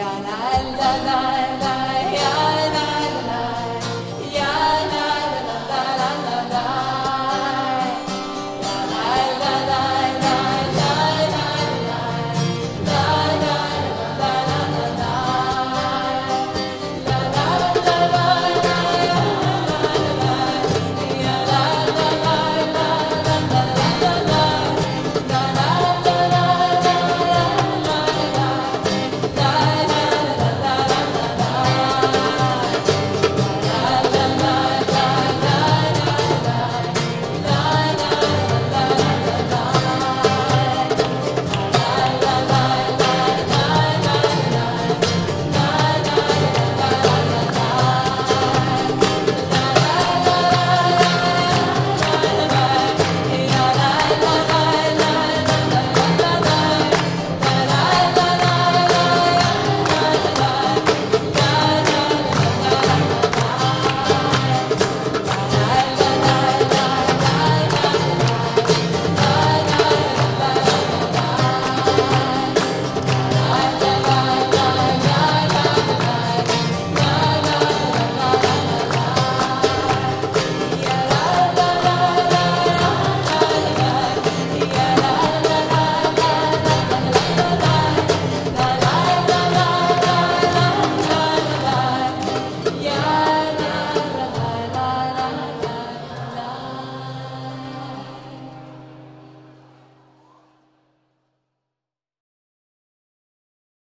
la la la la.